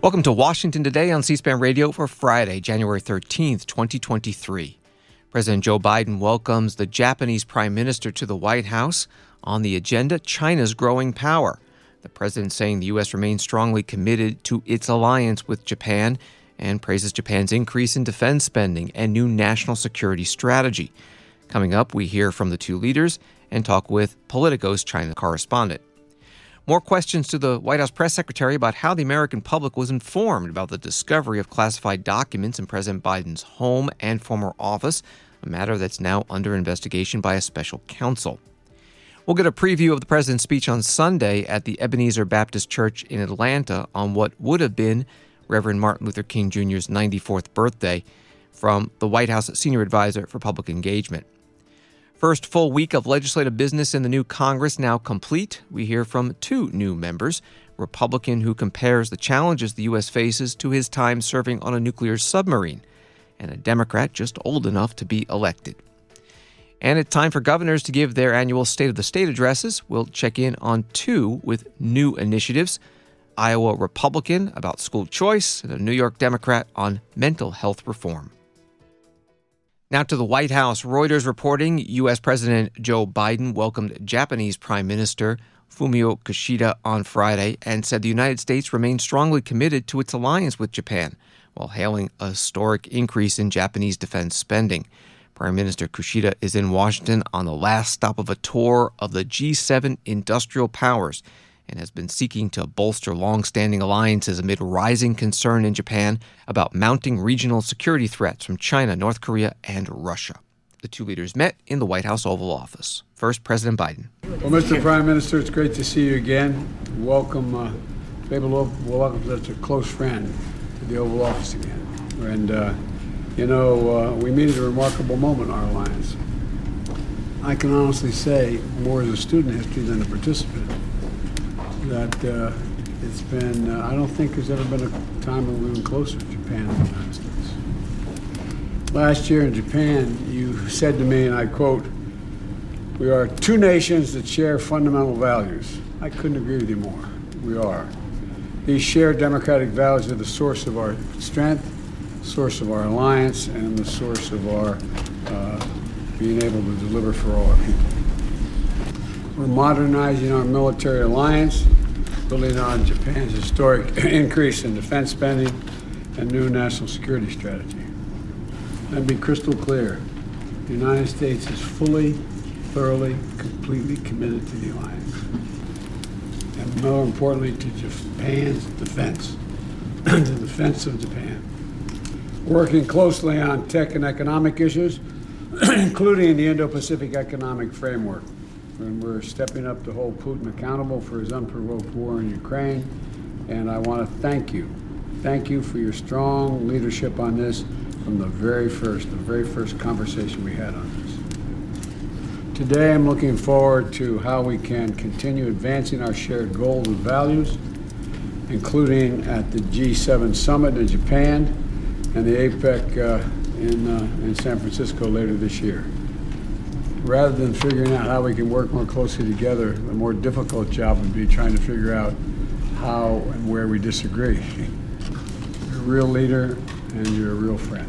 Welcome to Washington Today on C SPAN Radio for Friday, January 13th, 2023. President Joe Biden welcomes the Japanese Prime Minister to the White House. On the agenda, China's growing power. The president saying the U.S. remains strongly committed to its alliance with Japan and praises Japan's increase in defense spending and new national security strategy. Coming up, we hear from the two leaders and talk with Politico's China correspondent. More questions to the White House press secretary about how the American public was informed about the discovery of classified documents in President Biden's home and former office, a matter that's now under investigation by a special counsel. We'll get a preview of the president's speech on Sunday at the Ebenezer Baptist Church in Atlanta on what would have been Reverend Martin Luther King Jr.'s 94th birthday from the White House senior advisor for public engagement. First full week of legislative business in the new Congress now complete. We hear from two new members Republican who compares the challenges the U.S. faces to his time serving on a nuclear submarine, and a Democrat just old enough to be elected. And it's time for governors to give their annual State of the State addresses. We'll check in on two with new initiatives Iowa Republican about school choice, and a New York Democrat on mental health reform. Now to the White House. Reuters reporting U.S. President Joe Biden welcomed Japanese Prime Minister Fumio Kishida on Friday and said the United States remains strongly committed to its alliance with Japan while hailing a historic increase in Japanese defense spending. Prime Minister Kishida is in Washington on the last stop of a tour of the G7 industrial powers and has been seeking to bolster long-standing alliances amid rising concern in Japan about mounting regional security threats from China, North Korea, and Russia. The two leaders met in the White House Oval Office. First, President Biden. Well, Mr. Prime Minister, it's great to see you again. Welcome, uh, to welcome such a close friend to the Oval Office again. And, uh, you know, uh, we meet at a remarkable moment in our alliance. I can honestly say, more as a student history than a participant, that uh, it's been, uh, I don't think there's ever been a time when we've been closer to Japan than the United States. Last year in Japan, you said to me, and I quote, we are two nations that share fundamental values. I couldn't agree with you more. We are. These shared democratic values are the source of our strength, source of our alliance, and the source of our uh, being able to deliver for all our people. We're modernizing our military alliance, building on Japan's historic increase in defense spending and new national security strategy. And be crystal clear the United States is fully, thoroughly, completely committed to the alliance. And more importantly, to Japan's defense, the defense of Japan. Working closely on tech and economic issues, including the Indo Pacific Economic Framework and we're stepping up to hold Putin accountable for his unprovoked war in Ukraine. And I want to thank you. Thank you for your strong leadership on this from the very first, the very first conversation we had on this. Today, I'm looking forward to how we can continue advancing our shared goals and values, including at the G7 summit in Japan and the APEC uh, in, uh, in San Francisco later this year rather than figuring out how we can work more closely together, the more difficult job would be trying to figure out how and where we disagree. You're a real leader and you're a real friend.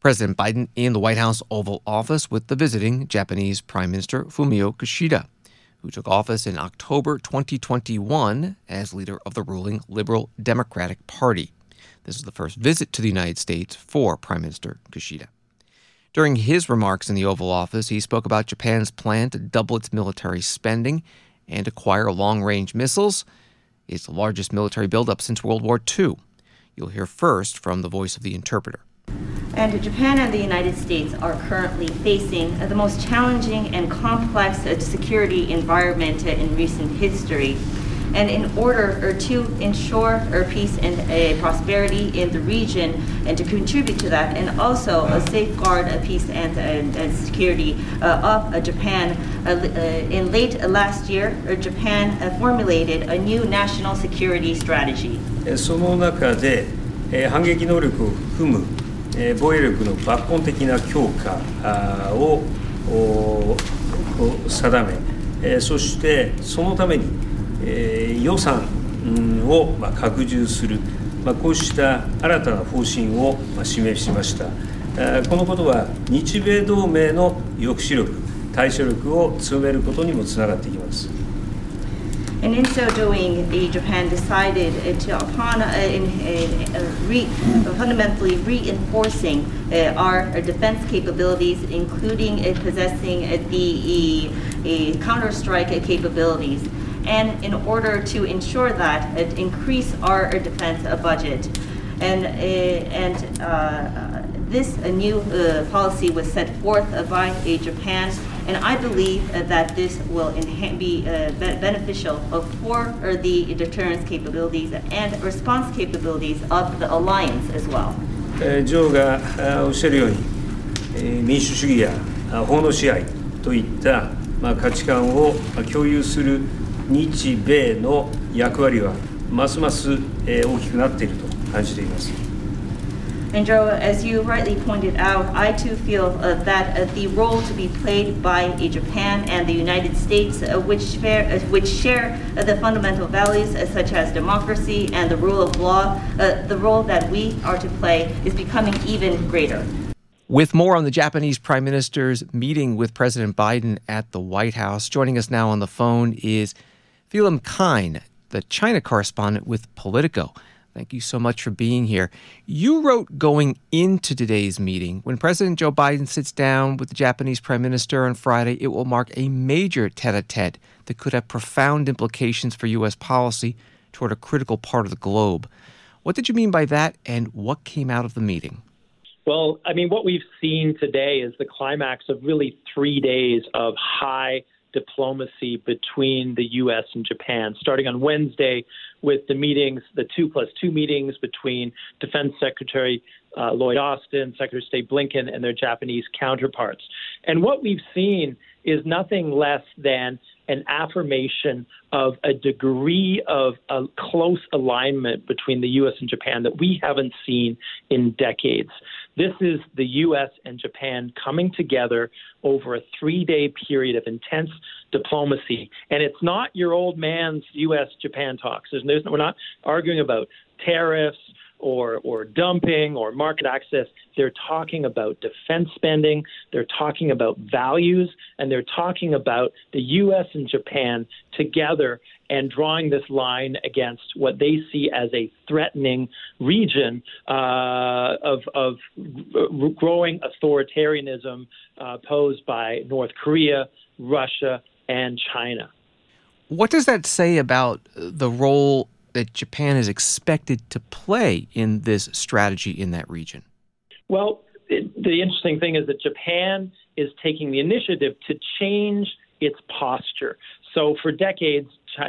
President Biden in the White House Oval Office with the visiting Japanese Prime Minister Fumio Kishida, who took office in October 2021 as leader of the ruling Liberal Democratic Party. This is the first visit to the United States for Prime Minister Kishida. During his remarks in the Oval Office, he spoke about Japan's plan to double its military spending and acquire long range missiles. It's largest military buildup since World War II. You'll hear first from the voice of the interpreter. And Japan and the United States are currently facing the most challenging and complex security environment in recent history And in order to ensure peace and uh, prosperity in the region and to contribute to that, and also uh, safeguard peace and, and, and security uh, of Japan, uh, uh, in late last year, Japan formulated a new national security strategy. その中で、えー、反撃能力を含む、えー、防衛力の抜本的な強化を定め、えー、そしてそのために、 えー、予算を、まあ、拡充する、まあ、こうした新たな方針を、まあ、示しました。このことは日米同盟の抑止力、対処力を強めることにもつながっていきます。And in so doing, the Japan decided to, upon uh, in, uh, re, fundamentally reinforcing uh, our, defense capabilities, including uh, possessing uh, the uh, counter-strike capabilities, and in order to ensure that, increase our, our defense budget. And, and uh, this new uh, policy was set forth by Japan and I believe that this will be uh, beneficial for the deterrence capabilities and response capabilities of the alliance as well. 女王がおっしゃるように、民主主義や法の支配といった価値観を共有する 日米の役割はますます大きくなっていると感じています。And Joe, as you rightly pointed out, I too feel uh, that uh, the role to be played by uh, Japan and the United States, uh, which, share, uh, which share uh, the fundamental values such as democracy and the rule of law, the role that we are to play is becoming even greater. With more on the Japanese Prime Minister's meeting with President Biden at the White House, joining us now on the phone is Phelim Kine, the China correspondent with Politico. Thank you so much for being here. You wrote going into today's meeting when President Joe Biden sits down with the Japanese Prime Minister on Friday, it will mark a major tete a tete that could have profound implications for U.S. policy toward a critical part of the globe. What did you mean by that, and what came out of the meeting? Well, I mean, what we've seen today is the climax of really three days of high diplomacy between the U.S. and Japan, starting on Wednesday with the meetings, the two plus two meetings between Defense Secretary uh, Lloyd Austin, Secretary of State Blinken, and their Japanese counterparts. And what we've seen is nothing less than an affirmation of a degree of a close alignment between the U.S. and Japan that we haven't seen in decades. This is the U.S. and Japan coming together over a three day period of intense diplomacy. And it's not your old man's U.S. Japan talks. There's, there's, we're not arguing about tariffs or, or dumping or market access. They're talking about defense spending, they're talking about values, and they're talking about the U.S. and Japan together and drawing this line against what they see as a threatening region uh, of, of growing authoritarianism uh, posed by North Korea, Russia, and China. What does that say about the role that Japan is expected to play in this strategy in that region? Well, it, the interesting thing is that Japan is taking the initiative to change its posture. So, for decades,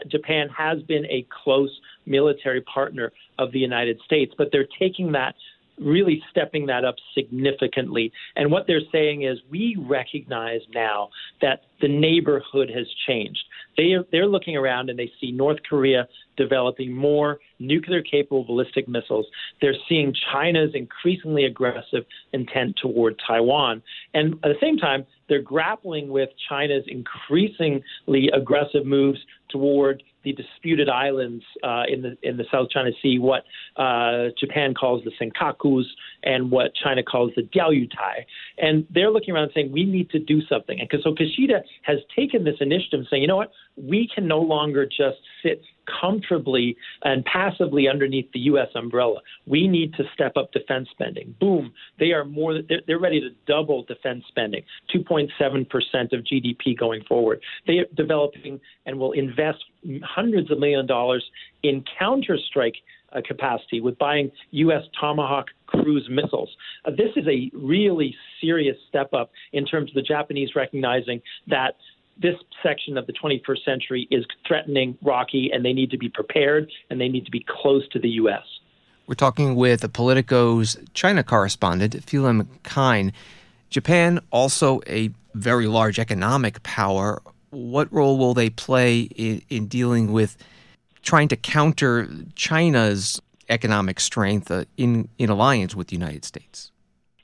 Japan has been a close military partner of the United States, but they're taking that really stepping that up significantly. And what they're saying is we recognize now that the neighborhood has changed. They are, they're looking around and they see North Korea developing more nuclear capable ballistic missiles. They're seeing China's increasingly aggressive intent toward Taiwan. And at the same time, they're grappling with China's increasingly aggressive moves toward the disputed islands uh, in the in the South China Sea, what uh, Japan calls the Senkakus and what China calls the Diaoyutai. And they're looking around saying we need to do something. And so Kishida has taken this initiative, saying, you know what, we can no longer just sit comfortably and passively underneath the U.S. umbrella. We need to step up defense spending. Boom, they are more. They're, they're ready to double defense spending, 2.7 percent of GDP going forward. They are developing and will invest hundreds of million dollars in counter strike uh, capacity with buying U.S. Tomahawk cruise missiles. Uh, this is a really serious step up in terms of the Japanese recognizing that this section of the 21st century is threatening Rocky, and they need to be prepared and they need to be close to the U.S. We're talking with a Politico's China correspondent, Phelim Kine. Japan, also a very large economic power. What role will they play in, in dealing with trying to counter China's economic strength uh, in, in alliance with the United States?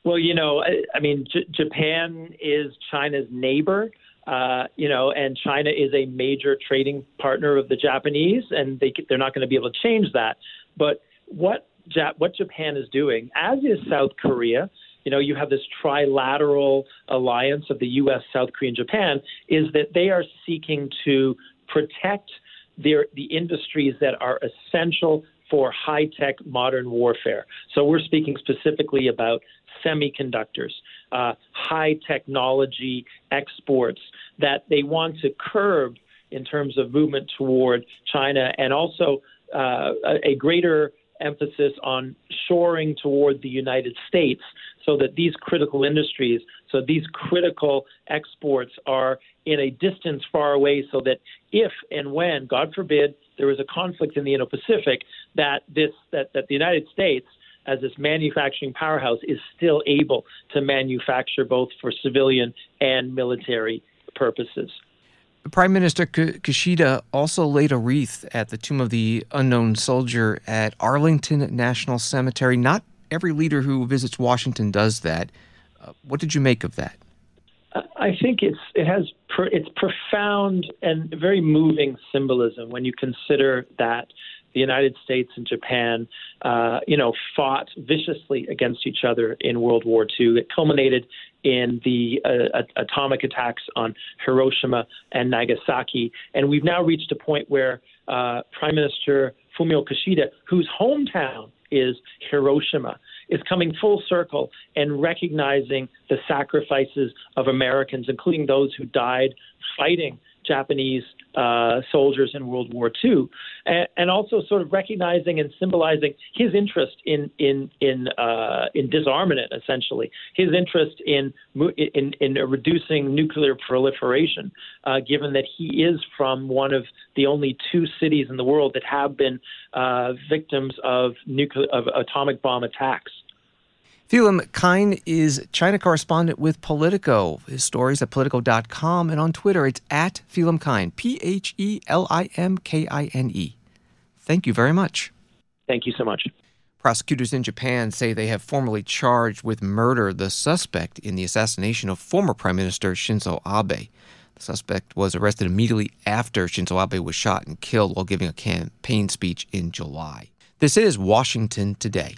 Well, you know, I, I mean, J- Japan is China's neighbor. Uh, you know, and China is a major trading partner of the Japanese, and they they're not going to be able to change that. But what Jap- what Japan is doing, as is South Korea, you know, you have this trilateral alliance of the U.S., South Korea, and Japan, is that they are seeking to protect their the industries that are essential for high tech modern warfare. So we're speaking specifically about semiconductors, uh, high technology exports that they want to curb in terms of movement toward China and also uh, a, a greater emphasis on shoring toward the United States so that these critical industries, so these critical exports are in a distance far away so that if and when, God forbid, there is a conflict in the Indo-Pacific, that this that, that the United States as this manufacturing powerhouse is still able to manufacture both for civilian and military purposes. Prime Minister Kishida also laid a wreath at the tomb of the unknown soldier at Arlington National Cemetery. Not every leader who visits Washington does that. Uh, what did you make of that? I think it's it has it's profound and very moving symbolism when you consider that the United States and Japan, uh, you know, fought viciously against each other in World War II. It culminated in the uh, atomic attacks on Hiroshima and Nagasaki, and we've now reached a point where uh, Prime Minister Fumio Kishida, whose hometown is Hiroshima, is coming full circle and recognizing the sacrifices of Americans, including those who died fighting Japanese uh, soldiers in World War II, and, and, also sort of recognizing and symbolizing his interest in in in uh, in disarmament, essentially his interest in in, in reducing nuclear proliferation, uh, given that he is from one of the only two cities in the world that have been uh, victims of nuclear of atomic bomb attacks. Phelim Kine is China correspondent with Politico. His stories at politico.com and on Twitter it's at Phelim Kine, P H E L I M K I N E. Thank you very much. Thank you so much. Prosecutors in Japan say they have formally charged with murder the suspect in the assassination of former Prime Minister Shinzo Abe. The suspect was arrested immediately after Shinzo Abe was shot and killed while giving a campaign speech in July. This is Washington Today.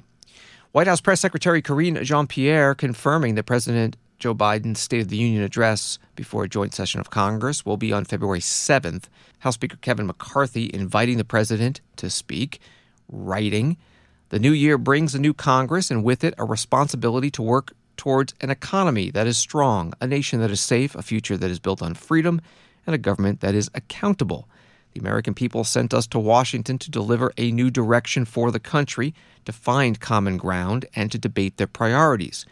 White House Press Secretary Karine Jean Pierre confirming that President Joe Biden's State of the Union address before a joint session of Congress will be on February 7th. House Speaker Kevin McCarthy inviting the president to speak, writing, The new year brings a new Congress and with it a responsibility to work towards an economy that is strong, a nation that is safe, a future that is built on freedom, and a government that is accountable. The American people sent us to Washington to deliver a new direction for the country, to find common ground, and to debate their priorities.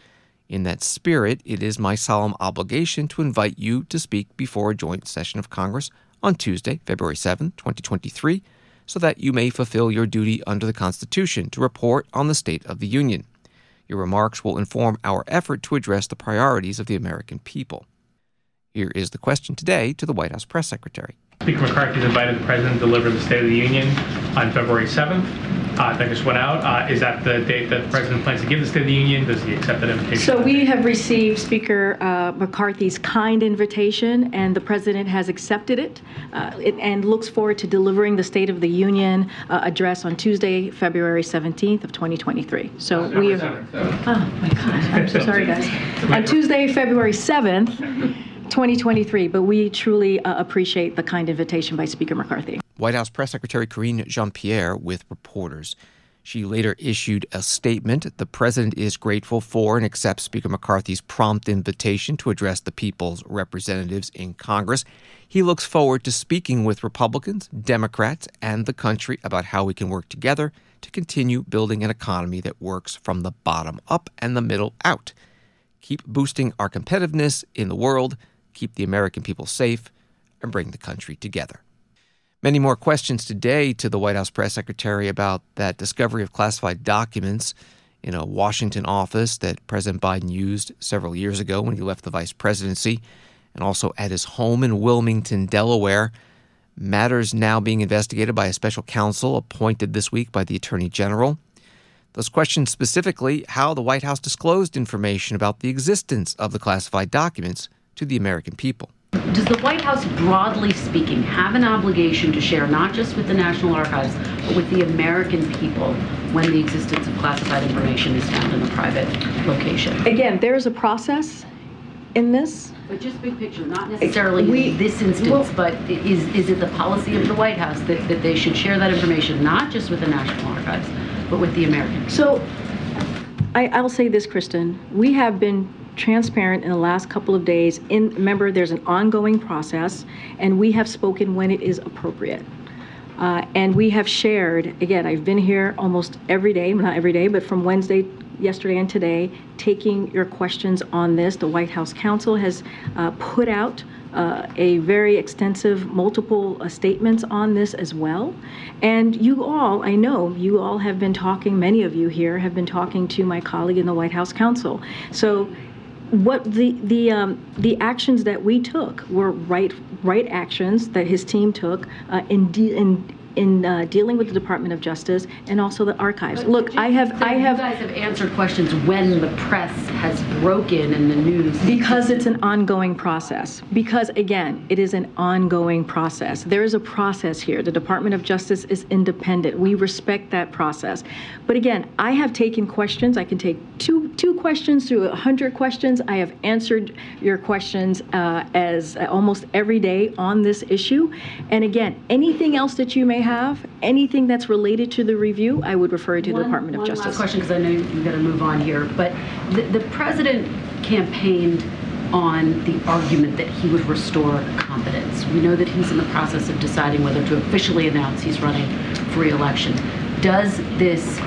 In that spirit, it is my solemn obligation to invite you to speak before a joint session of Congress on Tuesday, February 7, 2023, so that you may fulfill your duty under the Constitution to report on the state of the Union. Your remarks will inform our effort to address the priorities of the American people. Here is the question today to the White House press secretary. Speaker McCarthy has invited the President to deliver the State of the Union on February 7th. Uh, that just went out. Uh, is that the date that the President plans to give the State of the Union? Does he accept that invitation? So we have received Speaker uh, McCarthy's kind invitation, and the President has accepted it, uh, it, and looks forward to delivering the State of the Union uh, address on Tuesday, February 17th of 2023. So we are. Oh my God! I'm so sorry, guys. on Tuesday, February 7th. 2023, but we truly uh, appreciate the kind invitation by Speaker McCarthy. White House Press Secretary Karine Jean Pierre with reporters. She later issued a statement. The president is grateful for and accepts Speaker McCarthy's prompt invitation to address the people's representatives in Congress. He looks forward to speaking with Republicans, Democrats, and the country about how we can work together to continue building an economy that works from the bottom up and the middle out. Keep boosting our competitiveness in the world, keep the American people safe, and bring the country together. Many more questions today to the White House press secretary about that discovery of classified documents in a Washington office that President Biden used several years ago when he left the vice presidency, and also at his home in Wilmington, Delaware. Matters now being investigated by a special counsel appointed this week by the Attorney General. Those questions specifically how the White House disclosed information about the existence of the classified documents to the American people. Does the White House, broadly speaking, have an obligation to share not just with the National Archives, but with the American people when the existence of classified information is found in a private location? Again, there is a process in this. But just big picture, not necessarily We- this instance, well- but is, is it the policy of the White House that, that they should share that information not just with the National Archives, but with the American people? So I, I'll say this, Kristen. We have been transparent in the last couple of days. In, remember, there's an ongoing process, and we have spoken when it is appropriate. Uh, and we have shared, again, I've been here almost every day, not every day, but from Wednesday, yesterday, and today, taking your questions on this. The White House counsel has uh, put out uh, a very extensive, multiple uh, statements on this as well. And you all, I know, you all have been talking, many of you here have been talking to my colleague in the White House counsel. So what the the um, the actions that we took were right right actions that his team took uh, in de- in in uh, dealing with the Department of Justice and also the archives. Look, I have I have You guys have answered questions when the press has broken and the news. because it's an ongoing process. Because again, it is an ongoing process. There is a process here. The Department of Justice is independent. We respect that process. But again, I have taken questions. I can take two two questions through a hundred questions. I have answered your questions uh, as uh, almost every day on this issue. And again, anything else that you may have, anything that's related to the review, I would refer you to the One- Department of one Justice. last question, because I know you've got to move on here, but the, the president campaigned on the argument that he would restore confidence. We know that he's in the process of deciding whether to officially announce he's running for re-election. Does this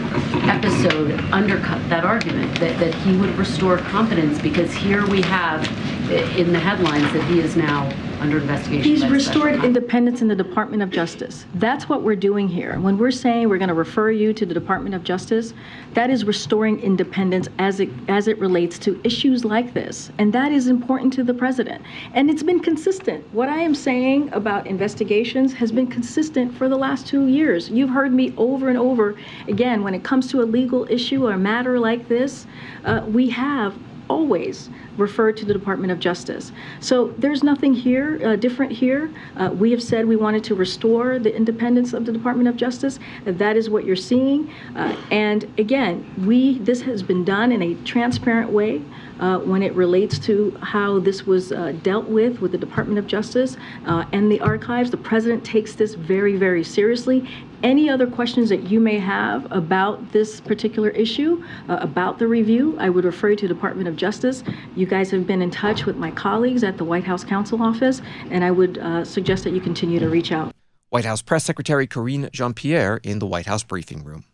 episode undercut that argument, that, that he would restore confidence? Because here we have in the headlines that he is now under investigation He's by the special restored independence in the Department of Justice. That's what we're doing here. When we're saying we're going to refer you to the Department of Justice, that is restoring independence as it as it relates to issues like this. And that is important to the president. And it's been consistent. What I am saying about investigations has been consistent for the last 2 years. You've heard me over and over again when it comes to a legal issue or a matter like this, uh, we have always referred to the Department of Justice. So there's nothing here, uh, different here. Uh, we have said we wanted to restore the independence of the Department of Justice. That is what you're seeing. Uh, and again, we this has been done in a transparent way. Uh, when it relates to how this was uh, dealt with with the Department of Justice uh, and the archives, the president takes this very, very seriously. Any other questions that you may have about this particular issue, uh, about the review, I would refer you to Department of Justice. You guys have been in touch with my colleagues at the White House Counsel Office, and I would uh, suggest that you continue to reach out. White House Press Secretary Karine Jean Pierre in the White House briefing room.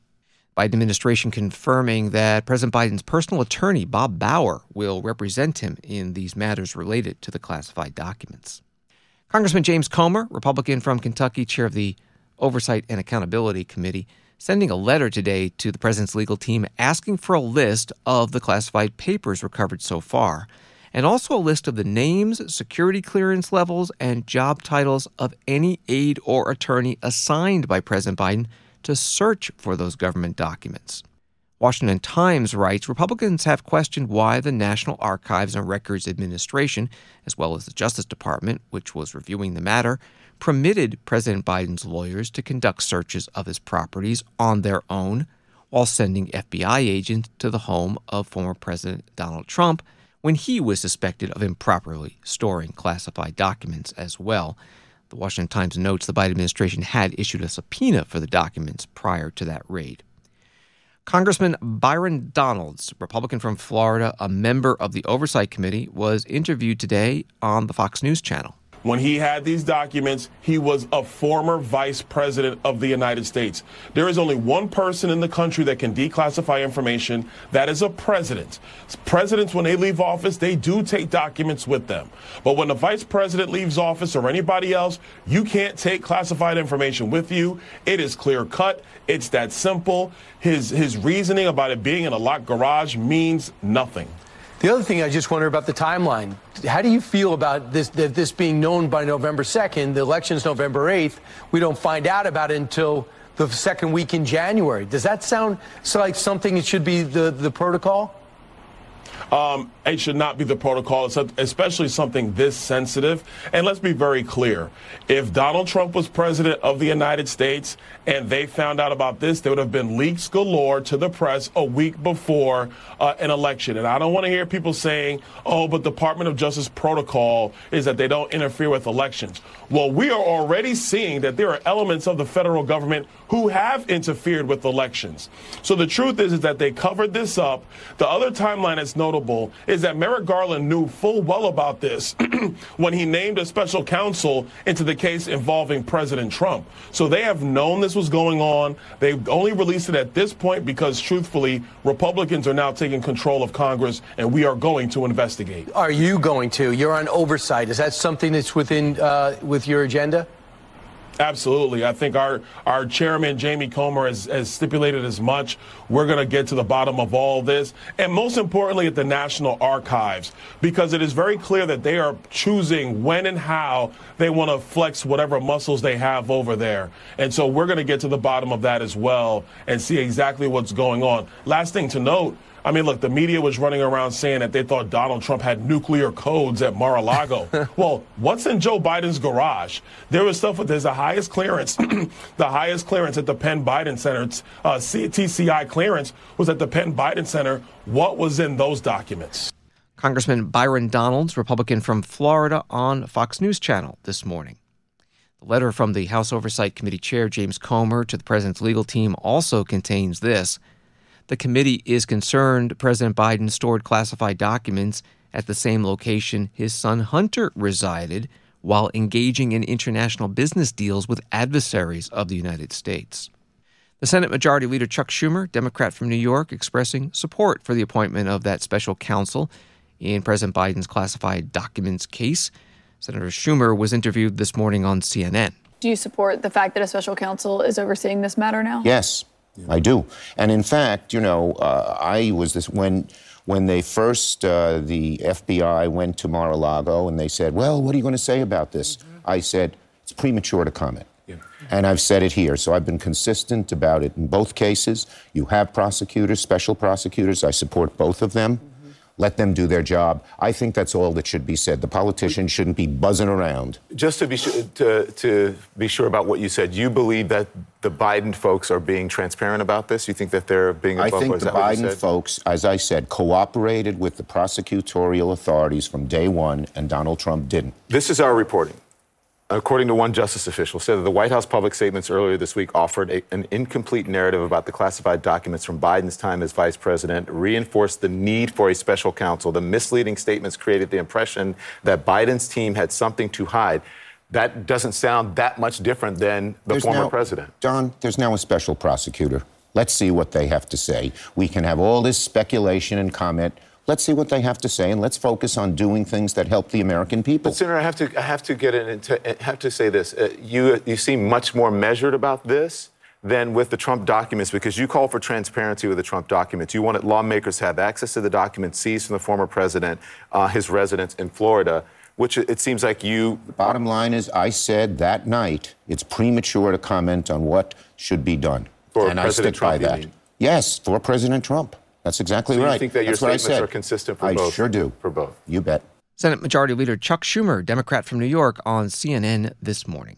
Biden administration confirming that President Biden's personal attorney, Bob Bauer, will represent him in these matters related to the classified documents. Congressman James Comer, Republican from Kentucky, chair of the Oversight and Accountability Committee, sending a letter today to the president's legal team asking for a list of the classified papers recovered so far, and also a list of the names, security clearance levels, and job titles of any aide or attorney assigned by President Biden to search for those government documents. Washington Times writes Republicans have questioned why the National Archives and Records Administration, as well as the Justice Department, which was reviewing the matter, permitted President Biden's lawyers to conduct searches of his properties on their own while sending FBI agents to the home of former President Donald Trump when he was suspected of improperly storing classified documents as well. The Washington Times notes the Biden administration had issued a subpoena for the documents prior to that raid. Congressman Byron Donalds, Republican from Florida, a member of the Oversight Committee, was interviewed today on the Fox News channel. When he had these documents, he was a former vice president of the United States. There is only one person in the country that can declassify information. That is a president. Presidents, when they leave office, they do take documents with them. But when the vice president leaves office or anybody else, you can't take classified information with you. It is clear cut. It's that simple. His, his reasoning about it being in a locked garage means nothing. The other thing I just wonder about the timeline. How do you feel about this that this being known by November 2nd? The election's November 8th. We don't find out about it until the second week in January. Does that sound like something that should be the, the protocol? Um, it should not be the protocol, especially something this sensitive. And let's be very clear. If Donald Trump was president of the United States and they found out about this, there would have been leaks galore to the press a week before uh, an election. And I don't want to hear people saying, oh, but Department of Justice protocol is that they don't interfere with elections. Well, we are already seeing that there are elements of the federal government who have interfered with elections. So the truth is, is that they covered this up. The other timeline that's notable is that Merrick Garland knew full well about this when he named a special counsel into the case involving President Trump. So they have known this was going on. They've only released it at this point because, truthfully, Republicans are now taking control of Congress, and we are going to investigate. Are you going to? You're on oversight. Is that something that's within uh, with your agenda? Absolutely. I think our, our chairman, Jamie Comer, has, has stipulated as much. We're going to get to the bottom of all this. And most importantly, at the National Archives, because it is very clear that they are choosing when and how they want to flex whatever muscles they have over there. And so we're going to get to the bottom of that as well and see exactly what's going on. Last thing to note, I mean, look, the media was running around saying that they thought Donald Trump had nuclear codes at Mar-a-Lago. well, what's in Joe Biden's garage? There was stuff. There's the highest clearance, the highest clearance at the Penn Biden Center. Uh, TCI clearance was at the Penn Biden Center. What was in those documents? Congressman Byron Donalds, Republican from Florida, on Fox News Channel this morning. The letter from the House Oversight Committee Chair James Comer to the president's legal team also contains this. The committee is concerned President Biden stored classified documents at the same location his son Hunter resided while engaging in international business deals with adversaries of the United States. The Senate Majority Leader Chuck Schumer, Democrat from New York, expressing support for the appointment of that special counsel in President Biden's classified documents case. Senator Schumer was interviewed this morning on CNN. Do you support the fact that a special counsel is overseeing this matter now? Yes. I do. And in fact, you know, uh, I was this when when they first uh, the FBI went to Mar-a-Lago and they said, "Well, what are you going to say about this?" Mm-hmm. I said, "It's premature to comment." Yeah. And I've said it here. So I've been consistent about it in both cases. You have prosecutors, special prosecutors. I support both of them. Let them do their job. I think that's all that should be said. The politicians shouldn't be buzzing around. Just to be sure, to, to be sure about what you said, you believe that the Biden folks are being transparent about this? You think that they're being I think the Biden folks, as I said, cooperated with the prosecutorial authorities from day one, and Donald Trump didn't. This is our reporting according to one justice official, said that the White House public statements earlier this week offered a, an incomplete narrative about the classified documents from Biden's time as vice president, reinforced the need for a special counsel. The misleading statements created the impression that Biden's team had something to hide. That doesn't sound that much different than the there's former now, president. John, there's now a special prosecutor. Let's see what they have to say. We can have all this speculation and comment Let's see what they have to say, and let's focus on doing things that help the American people. But, Senator, I have to, I have to get into, I have to say this. Uh, you, you seem much more measured about this than with the Trump documents because you call for transparency with the Trump documents. You wanted lawmakers to have access to the documents seized from the former president, uh, his residence in Florida, which it seems like you. The bottom line is, I said that night it's premature to comment on what should be done. For and President I stick Trump, by that. Yes, for President Trump. That's exactly so right. You think that your That's statements are consistent for I both? I sure do. For both. You bet. Senate Majority Leader Chuck Schumer, Democrat from New York, on CNN this morning.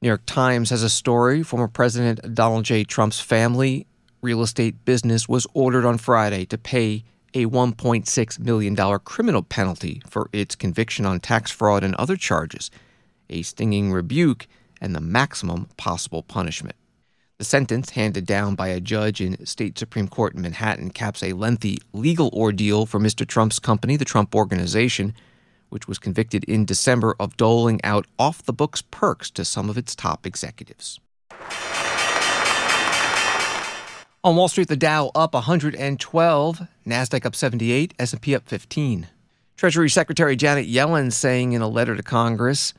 New York Times has a story. Former President Donald J. Trump's family real estate business was ordered on Friday to pay a $1.6 million criminal penalty for its conviction on tax fraud and other charges, a stinging rebuke, and the maximum possible punishment. The sentence, handed down by a judge in state Supreme Court in Manhattan, caps a lengthy legal ordeal for Mr. Trump's company, the Trump Organization, which was convicted in December of doling out off the books perks to some of its top executives. On Wall Street, the Dow up 112, Nasdaq up 78, S&P up 15. Treasury Secretary Janet Yellen saying in a letter to Congress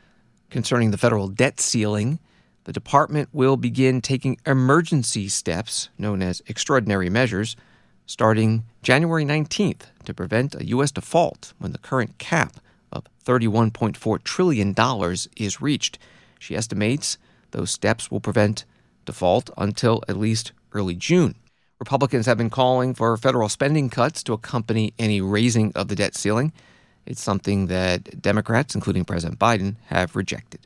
concerning the federal debt ceiling, the department will begin taking emergency steps known as extraordinary measures starting January 19th to prevent a U.S. default when the current cap of $31.4 trillion is reached. She estimates those steps will prevent default until at least early June. Republicans have been calling for federal spending cuts to accompany any raising of the debt ceiling. It's something that Democrats, including President Biden, have rejected.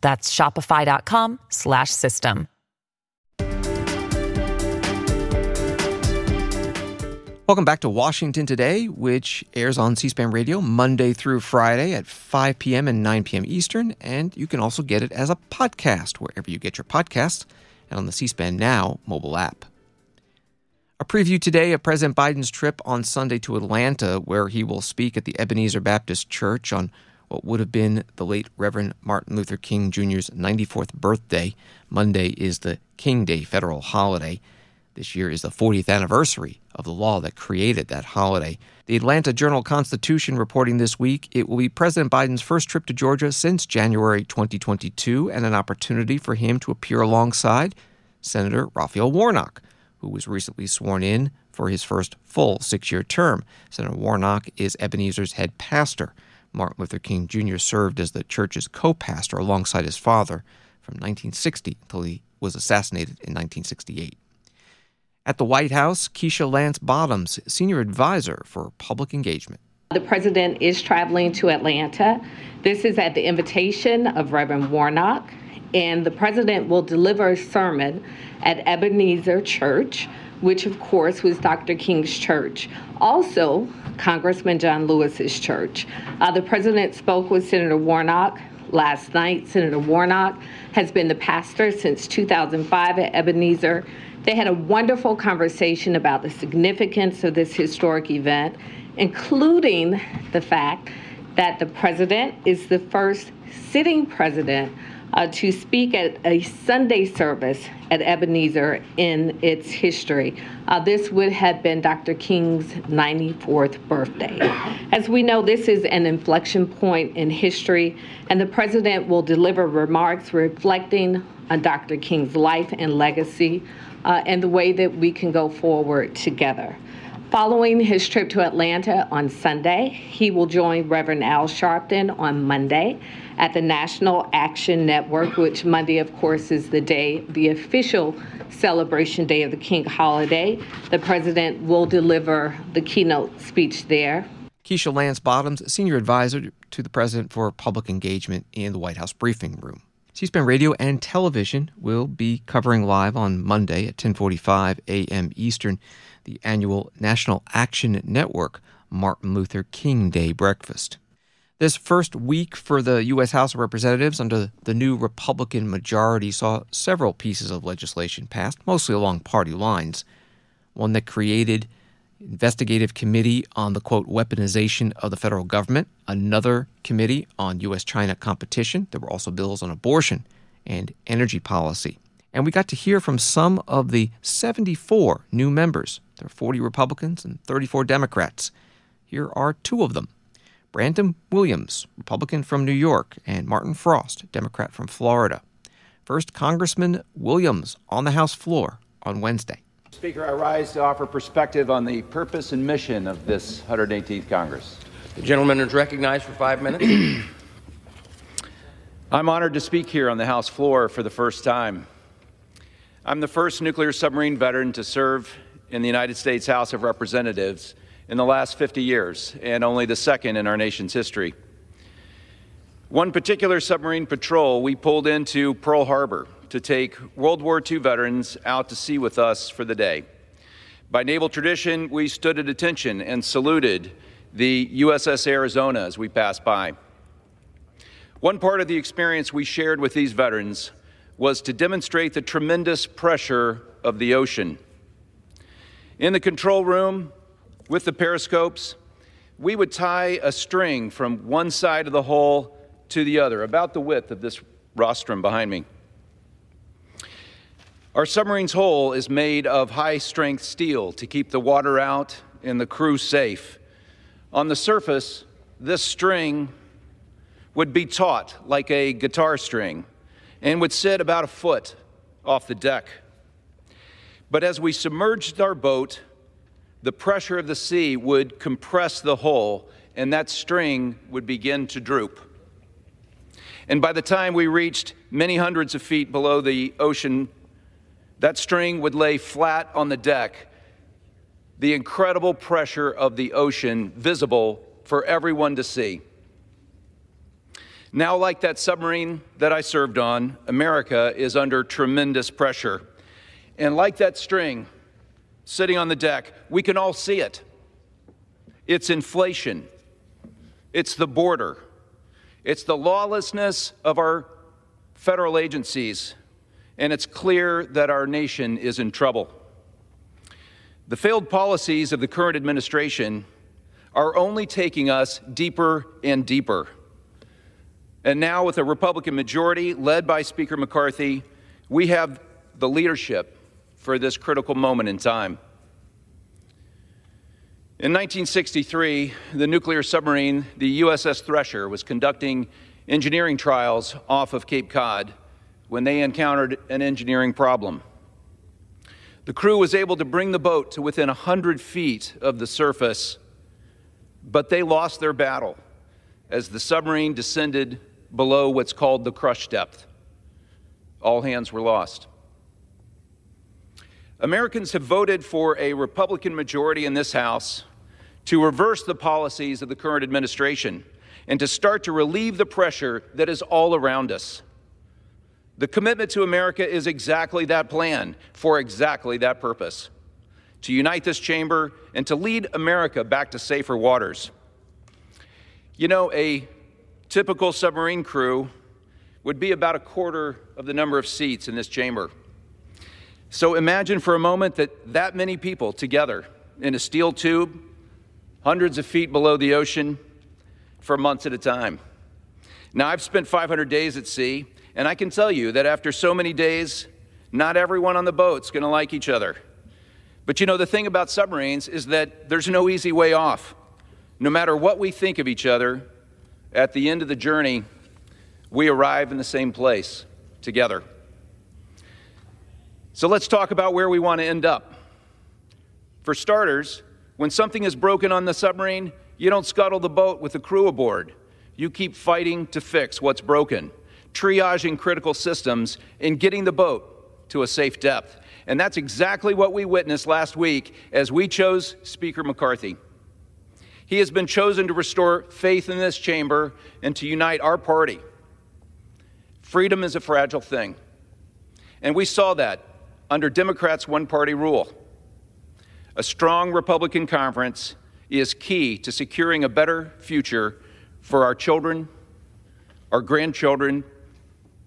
That's shopify.com slash system. Welcome back to Washington Today, which airs on C SPAN Radio Monday through Friday at 5 p.m. and 9 p.m. Eastern. And you can also get it as a podcast wherever you get your podcasts and on the C SPAN Now mobile app. A preview today of President Biden's trip on Sunday to Atlanta, where he will speak at the Ebenezer Baptist Church on what would have been the late Reverend Martin Luther King Jr.'s 94th birthday. Monday is the King Day federal holiday. This year is the 40th anniversary of the law that created that holiday. The Atlanta Journal Constitution reporting this week it will be President Biden's first trip to Georgia since January 2022 and an opportunity for him to appear alongside Senator Raphael Warnock, who was recently sworn in for his first full six year term. Senator Warnock is Ebenezer's head pastor. Martin Luther King Jr. served as the church's co pastor alongside his father from 1960 until he was assassinated in 1968. At the White House, Keisha Lance Bottoms, senior advisor for public engagement. The president is traveling to Atlanta. This is at the invitation of Reverend Warnock, and the president will deliver a sermon at Ebenezer Church, which of course was Dr. King's church. Also, Congressman John Lewis's church. Uh, the president spoke with Senator Warnock last night. Senator Warnock has been the pastor since 2005 at Ebenezer. They had a wonderful conversation about the significance of this historic event, including the fact that the president is the first sitting president uh, to speak at a Sunday service at Ebenezer in its history. Uh, this would have been Dr. King's 94th birthday. As we know, this is an inflection point in history, and the president will deliver remarks reflecting on Dr. King's life and legacy uh, and the way that we can go forward together. Following his trip to Atlanta on Sunday, he will join Reverend Al Sharpton on Monday at the National Action Network, which Monday, of course, is the day, the official celebration day of the King holiday. The president will deliver the keynote speech there. Keisha Lance Bottoms, senior advisor to the president for public engagement in the White House briefing room. C-SPAN radio and television will be covering live on Monday at 10:45 a.m. Eastern the annual National Action Network Martin Luther King Day breakfast. This first week for the U.S. House of Representatives under the new Republican majority saw several pieces of legislation passed, mostly along party lines. One that created investigative committee on the quote weaponization of the federal government, another committee on U.S. China competition. There were also bills on abortion and energy policy. And we got to hear from some of the 74 new members. There are 40 Republicans and 34 Democrats. Here are two of them Brandon Williams, Republican from New York, and Martin Frost, Democrat from Florida. First, Congressman Williams on the House floor on Wednesday. Speaker, I rise to offer perspective on the purpose and mission of this 118th Congress. The gentleman is recognized for five minutes. I'm honored to speak here on the House floor for the first time. I'm the first nuclear submarine veteran to serve in the United States House of Representatives in the last 50 years, and only the second in our nation's history. One particular submarine patrol, we pulled into Pearl Harbor to take World War II veterans out to sea with us for the day. By naval tradition, we stood at attention and saluted the USS Arizona as we passed by. One part of the experience we shared with these veterans was to demonstrate the tremendous pressure of the ocean. In the control room with the periscopes, we would tie a string from one side of the hull to the other, about the width of this rostrum behind me. Our submarine's hull is made of high strength steel to keep the water out and the crew safe. On the surface, this string would be taut like a guitar string and would sit about a foot off the deck. But as we submerged our boat, the pressure of the sea would compress the hull and that string would begin to droop. And by the time we reached many hundreds of feet below the ocean that string would lay flat on the deck, the incredible pressure of the ocean visible for everyone to see. Now, like that submarine that I served on, America is under tremendous pressure. And like that string sitting on the deck, we can all see it. It's inflation, it's the border, it's the lawlessness of our federal agencies and it's clear that our nation is in trouble. The failed policies of the current administration are only taking us deeper and deeper. And now, with a Republican majority led by Speaker McCarthy, we have the leadership for this critical moment in time. In 1963, the nuclear submarine, the USS Thresher, was conducting engineering trials off of Cape Cod when they encountered an engineering problem. The crew was able to bring the boat to within 100 feet of the surface, but they lost their battle as the submarine descended below what's called the crush depth. All hands were lost. Americans have voted for a Republican majority in this House to reverse the policies of the current administration and to start to relieve the pressure that is all around us. The commitment to America is exactly that plan for exactly that purpose to unite this chamber and to lead America back to safer waters. You know, a typical submarine crew would be about a quarter of the number of seats in this chamber. So imagine for a moment that that many people together in a steel tube, hundreds of feet below the ocean, for months at a time. Now, I've spent 500 days at sea. And I can tell you that after so many days, not everyone on the boat's to like each other. But you know, the thing about submarines is that there's no easy way off. No matter what we think of each other, at the end of the journey, we arrive in the same place together. So let's talk about where we want to end up. For starters, when something is broken on the submarine, you don't scuttle the boat with the crew aboard. You keep fighting to fix what's broken triaging critical systems, and getting the boat to a safe depth. And that's exactly what we witnessed last week as we chose Speaker McCarthy. He has been chosen to restore faith in this chamber and to unite our party. Freedom is a fragile thing. And we saw that under Democrats' one party rule. A strong Republican conference is key to securing a better future for our children, our grandchildren,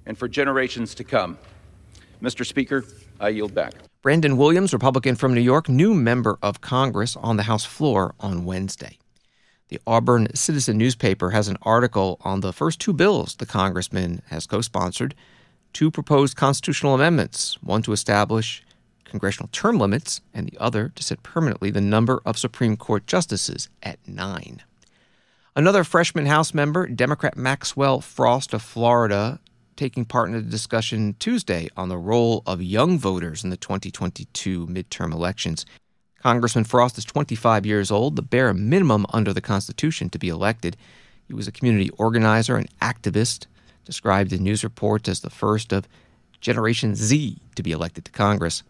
and for generations to come. Mr. Speaker, I yield back. Brandon Williams, Republican from New York, new member of Congress on the House floor on Wednesday. The Auburn Citizen newspaper has an article on the first two bills the congressman has co sponsored two proposed constitutional amendments, one to establish congressional term limits, and the other to set permanently the number of Supreme Court justices at nine. Another freshman House member, Democrat Maxwell Frost of Florida, taking part in a discussion Tuesday on the role of young voters in the 2022 midterm elections. Congressman Frost is 25 years old, the bare minimum under the Constitution to be elected. He was a community organizer and activist, described in news reports as the first of Generation Z to be elected to Congress.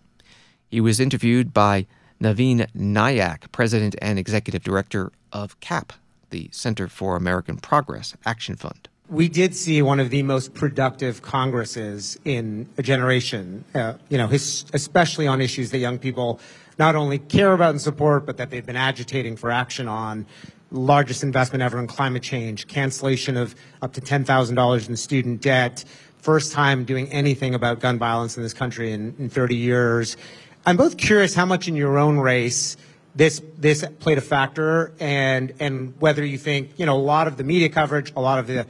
He was interviewed by Navin Nayak, president and executive director of CAP, the Center for American Progress Action Fund. we did see one of the most productive Congresses in a generation, uh, you know, his, especially on issues that young people not only care about and support, but that they've been agitating for action on. Largest investment ever in climate change, cancellation of up to $10,000 in student debt, first time doing anything about gun violence in this country in, in 30 years. I'm both curious how much in your own race this this played a factor, and and whether you think you know a lot of the media coverage, a lot of the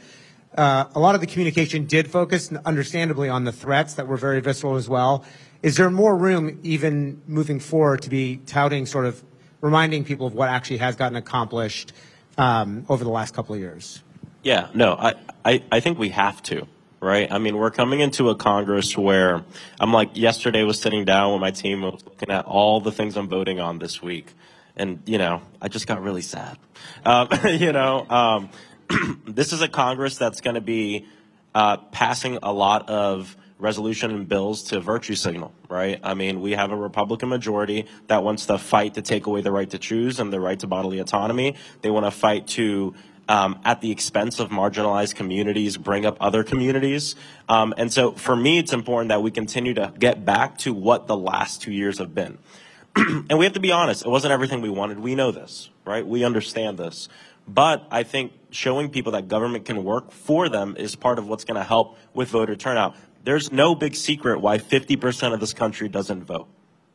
uh, a lot of the communication did focus, understandably, on the threats that were very visceral as well. Is there more room, even moving forward, to be touting, sort of reminding people of what actually has gotten accomplished um, over the last couple of years? Yeah, no, I, I, I think we have to, right? I mean, we're coming into a Congress where I'm like, yesterday was sitting down with my team, was looking at all the things I'm voting on this week. And, you know, I just got really sad. Um, you know, um, this is a Congress that's going to be uh, passing a lot of resolution and bills to virtue signal, right? I mean, we have a Republican majority that wants to fight to take away the right to choose and the right to bodily autonomy. They want to fight to um, at the expense of marginalized communities, bring up other communities. Um, and so for me, it's important that we continue to get back to what the last two years have been. and we have to be honest, it wasn't everything we wanted. We know this, right? We understand this. But I think showing people that government can work for them is part of what's going to help with voter turnout. There's no big secret why 50% of this country doesn't vote,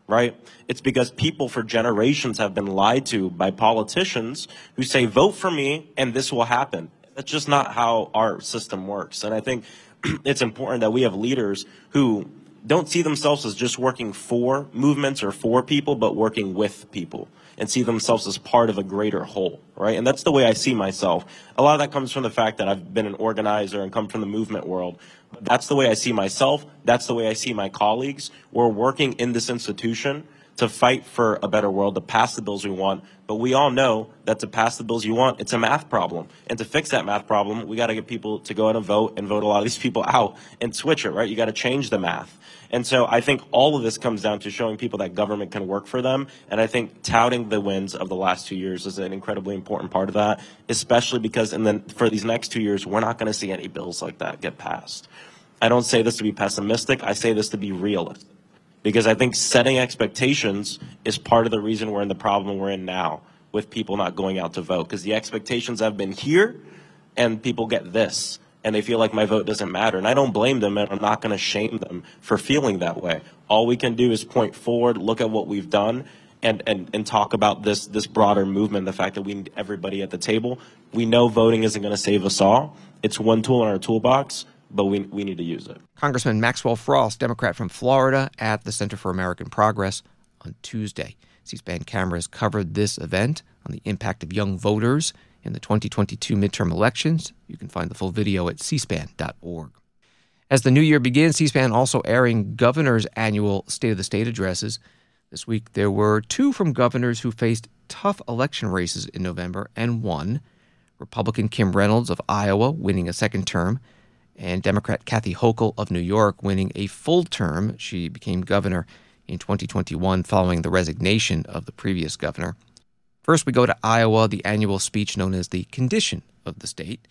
right? It's because people for generations have been lied to by politicians who say, vote for me and this will happen. That's just not how our system works. And I think it's important that we have leaders who don't see themselves as just working for movements or for people, but working with people and see themselves as part of a greater whole, right? And that's the way I see myself. A lot of that comes from the fact that I've been an organizer and come from the movement world. That's the way I see myself. That's the way I see my colleagues. We're working in this institution to fight for a better world, to pass the bills we want. But we all know that to pass the bills you want, it's a math problem. And to fix that math problem, we got to get people to go out and vote and vote a lot of these people out and switch it, right? You got to change the math. And so I think all of this comes down to showing people that government can work for them. And I think touting the wins of the last two years is an incredibly important part of that, especially because and then for these next two years, we're not going to see any bills like that get passed. I don't say this to be pessimistic. I say this to be realistic because I think setting expectations is part of the reason we're in the problem we're in now with people not going out to vote because the expectations have been here and people get this and they feel like my vote doesn't matter. And I don't blame them and I'm not going to shame them for feeling that way. All we can do is point forward, look at what we've done and, and, and talk about this, this broader movement, the fact that we need everybody at the table. We know voting isn't going to save us all. It's one tool in our toolbox but we, we need to use it. Congressman Maxwell Frost, Democrat from Florida, at the Center for American Progress on Tuesday. C SPAN cameras covered this event on the impact of young voters in the 2022 midterm elections. You can find the full video at cspan.org. As the new year begins, C SPAN also airing governors' annual State of the State addresses. This week, there were two from governors who faced tough election races in November and won. Republican Kim Reynolds of Iowa winning a second term, and Democrat Kathy Hochul of New York winning a full term. She became governor in 2021 following the resignation of the previous governor. First, we go to Iowa, the annual speech known as the Condition of the State.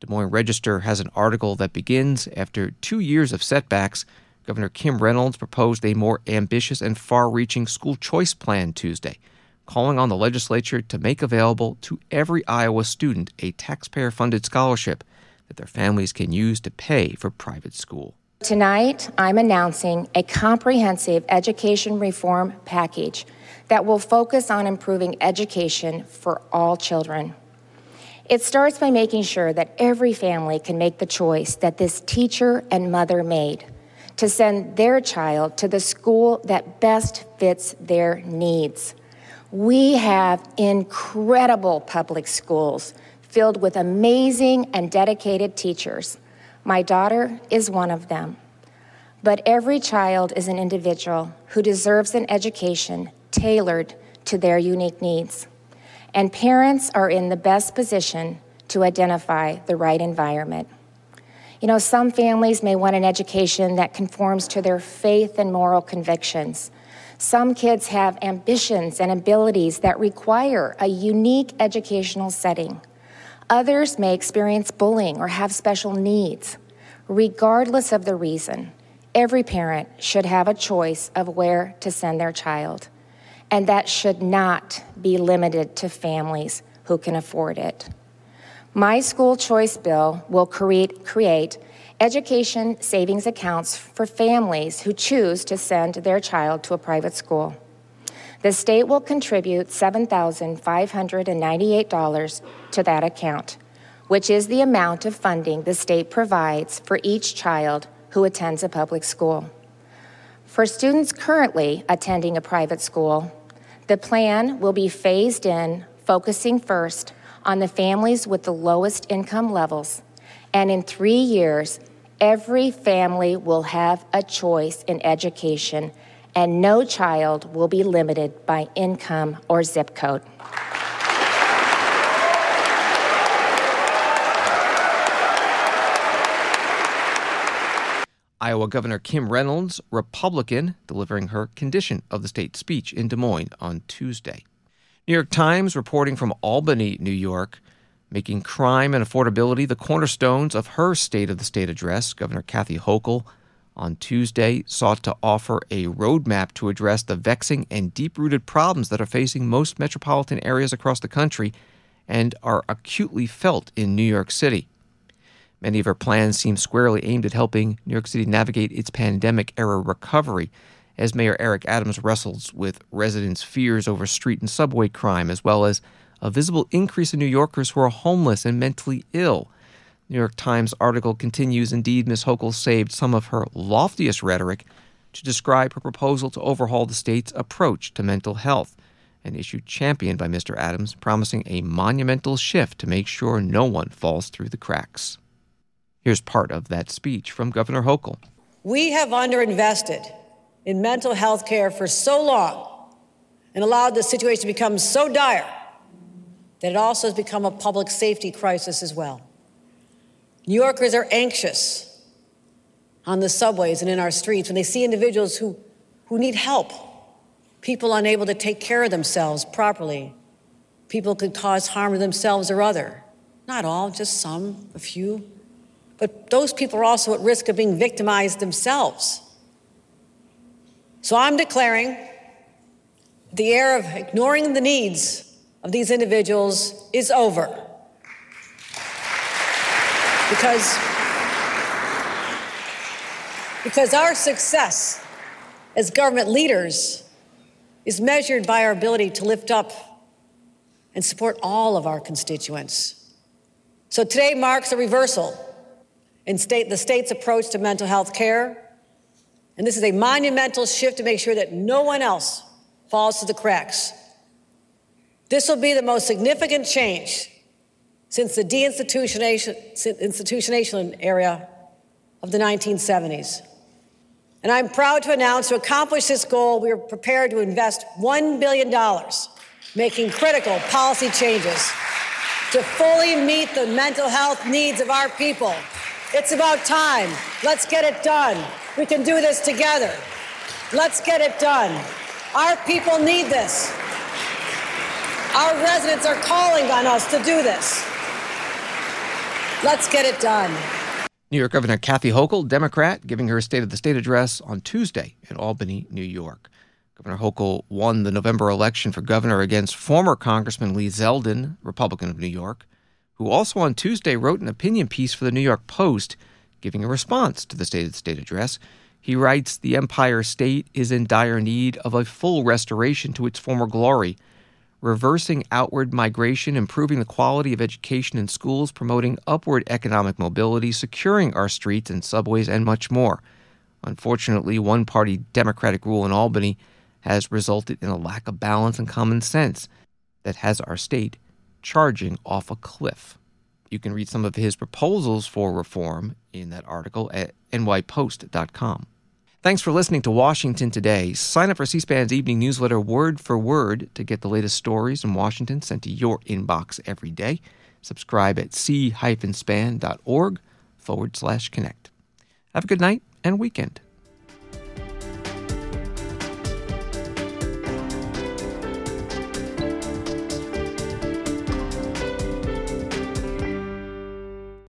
Des Moines Register has an article that begins after two years of setbacks. Governor Kim Reynolds proposed a more ambitious and far reaching school choice plan Tuesday, calling on the legislature to make available to every Iowa student a taxpayer funded scholarship that their families can use to pay for private school. Tonight, I'm announcing a comprehensive education reform package that will focus on improving education for all children. It starts by making sure that every family can make the choice that this teacher and mother made to send their child to the school that best fits their needs. We have incredible public schools filled with amazing and dedicated teachers. My daughter is one of them. But every child is an individual who deserves an education tailored to their unique needs. And parents are in the best position to identify the right environment. You know, some families may want an education that conforms to their faith and moral convictions. Some kids have ambitions and abilities that require a unique educational setting. Others may experience bullying or have special needs. Regardless of the reason, every parent should have a choice of where to send their child, and that should not be limited to families who can afford it. My school choice bill will create, create education savings accounts for families who choose to send their child to a private school. The state will contribute $7,598 to that account, which is the amount of funding the state provides for each child who attends a public school. For students currently attending a private school, the plan will be phased in, focusing first on the families with the lowest income levels. And in three years, every family will have a choice in education and no child will be limited by income or zip code. Iowa Governor Kim Reynolds, Republican, delivering her condition of the state speech in Des Moines on Tuesday. New York Times reporting from Albany, New York, making crime and affordability the cornerstones of her State of the State address. Governor Kathy Hochul on Tuesday sought to offer a roadmap to address the vexing and deep rooted problems that are facing most metropolitan areas across the country and are acutely felt in New York City. Many of her plans seem squarely aimed at helping New York City navigate its pandemic era recovery, as Mayor Eric Adams wrestles with residents' fears over street and subway crime, as well as a visible increase in New Yorkers who are homeless and mentally ill. New York Times article continues Indeed, Ms. Hochul saved some of her loftiest rhetoric to describe her proposal to overhaul the state's approach to mental health, an issue championed by Mr. Adams, promising a monumental shift to make sure no one falls through the cracks. Here's part of that speech from Governor Hochul. We have underinvested in mental health care for so long and allowed the situation to become so dire that it also has become a public safety crisis as well. New Yorkers are anxious on the subways and in our streets when they see individuals who, who need help, people unable to take care of themselves properly. People could cause harm to themselves or other. Not all, just some, a few. But those people are also at risk of being victimized themselves. So I'm declaring the era of ignoring the needs of these individuals is over because, because our success as government leaders is measured by our ability to lift up and support all of our constituents. So today marks a reversal in state, the state's approach to mental health care. And this is a monumental shift to make sure that no one else falls through the cracks. This will be the most significant change since the deinstitutionation area of the 1970s. And I'm proud to announce to accomplish this goal, we are prepared to invest $1 billion, making critical policy changes to fully meet the mental health needs of our people. It's about time. Let's get it done. We can do this together. Let's get it done. Our people need this. Our residents are calling on us to do this. Let's get it done. New York Governor Kathy Hochul, Democrat, giving her State of the State address on Tuesday in Albany, New York. Governor Hochul won the November election for governor against former Congressman Lee Zeldin, Republican of New York, who also on Tuesday wrote an opinion piece for the New York Post giving a response to the State of the State address. He writes The Empire State is in dire need of a full restoration to its former glory reversing outward migration, improving the quality of education in schools, promoting upward economic mobility, securing our streets and subways, and much more. Unfortunately, one party Democratic rule in Albany has resulted in a lack of balance and common sense that has our state charging off a cliff. You can read some of his proposals for reform in that article at nypost.com. Thanks for listening to Washington Today. Sign up for C SPAN's evening newsletter word for word to get the latest stories in Washington sent to your inbox every day. Subscribe at c-span.org forward slash connect. Have a good night and weekend.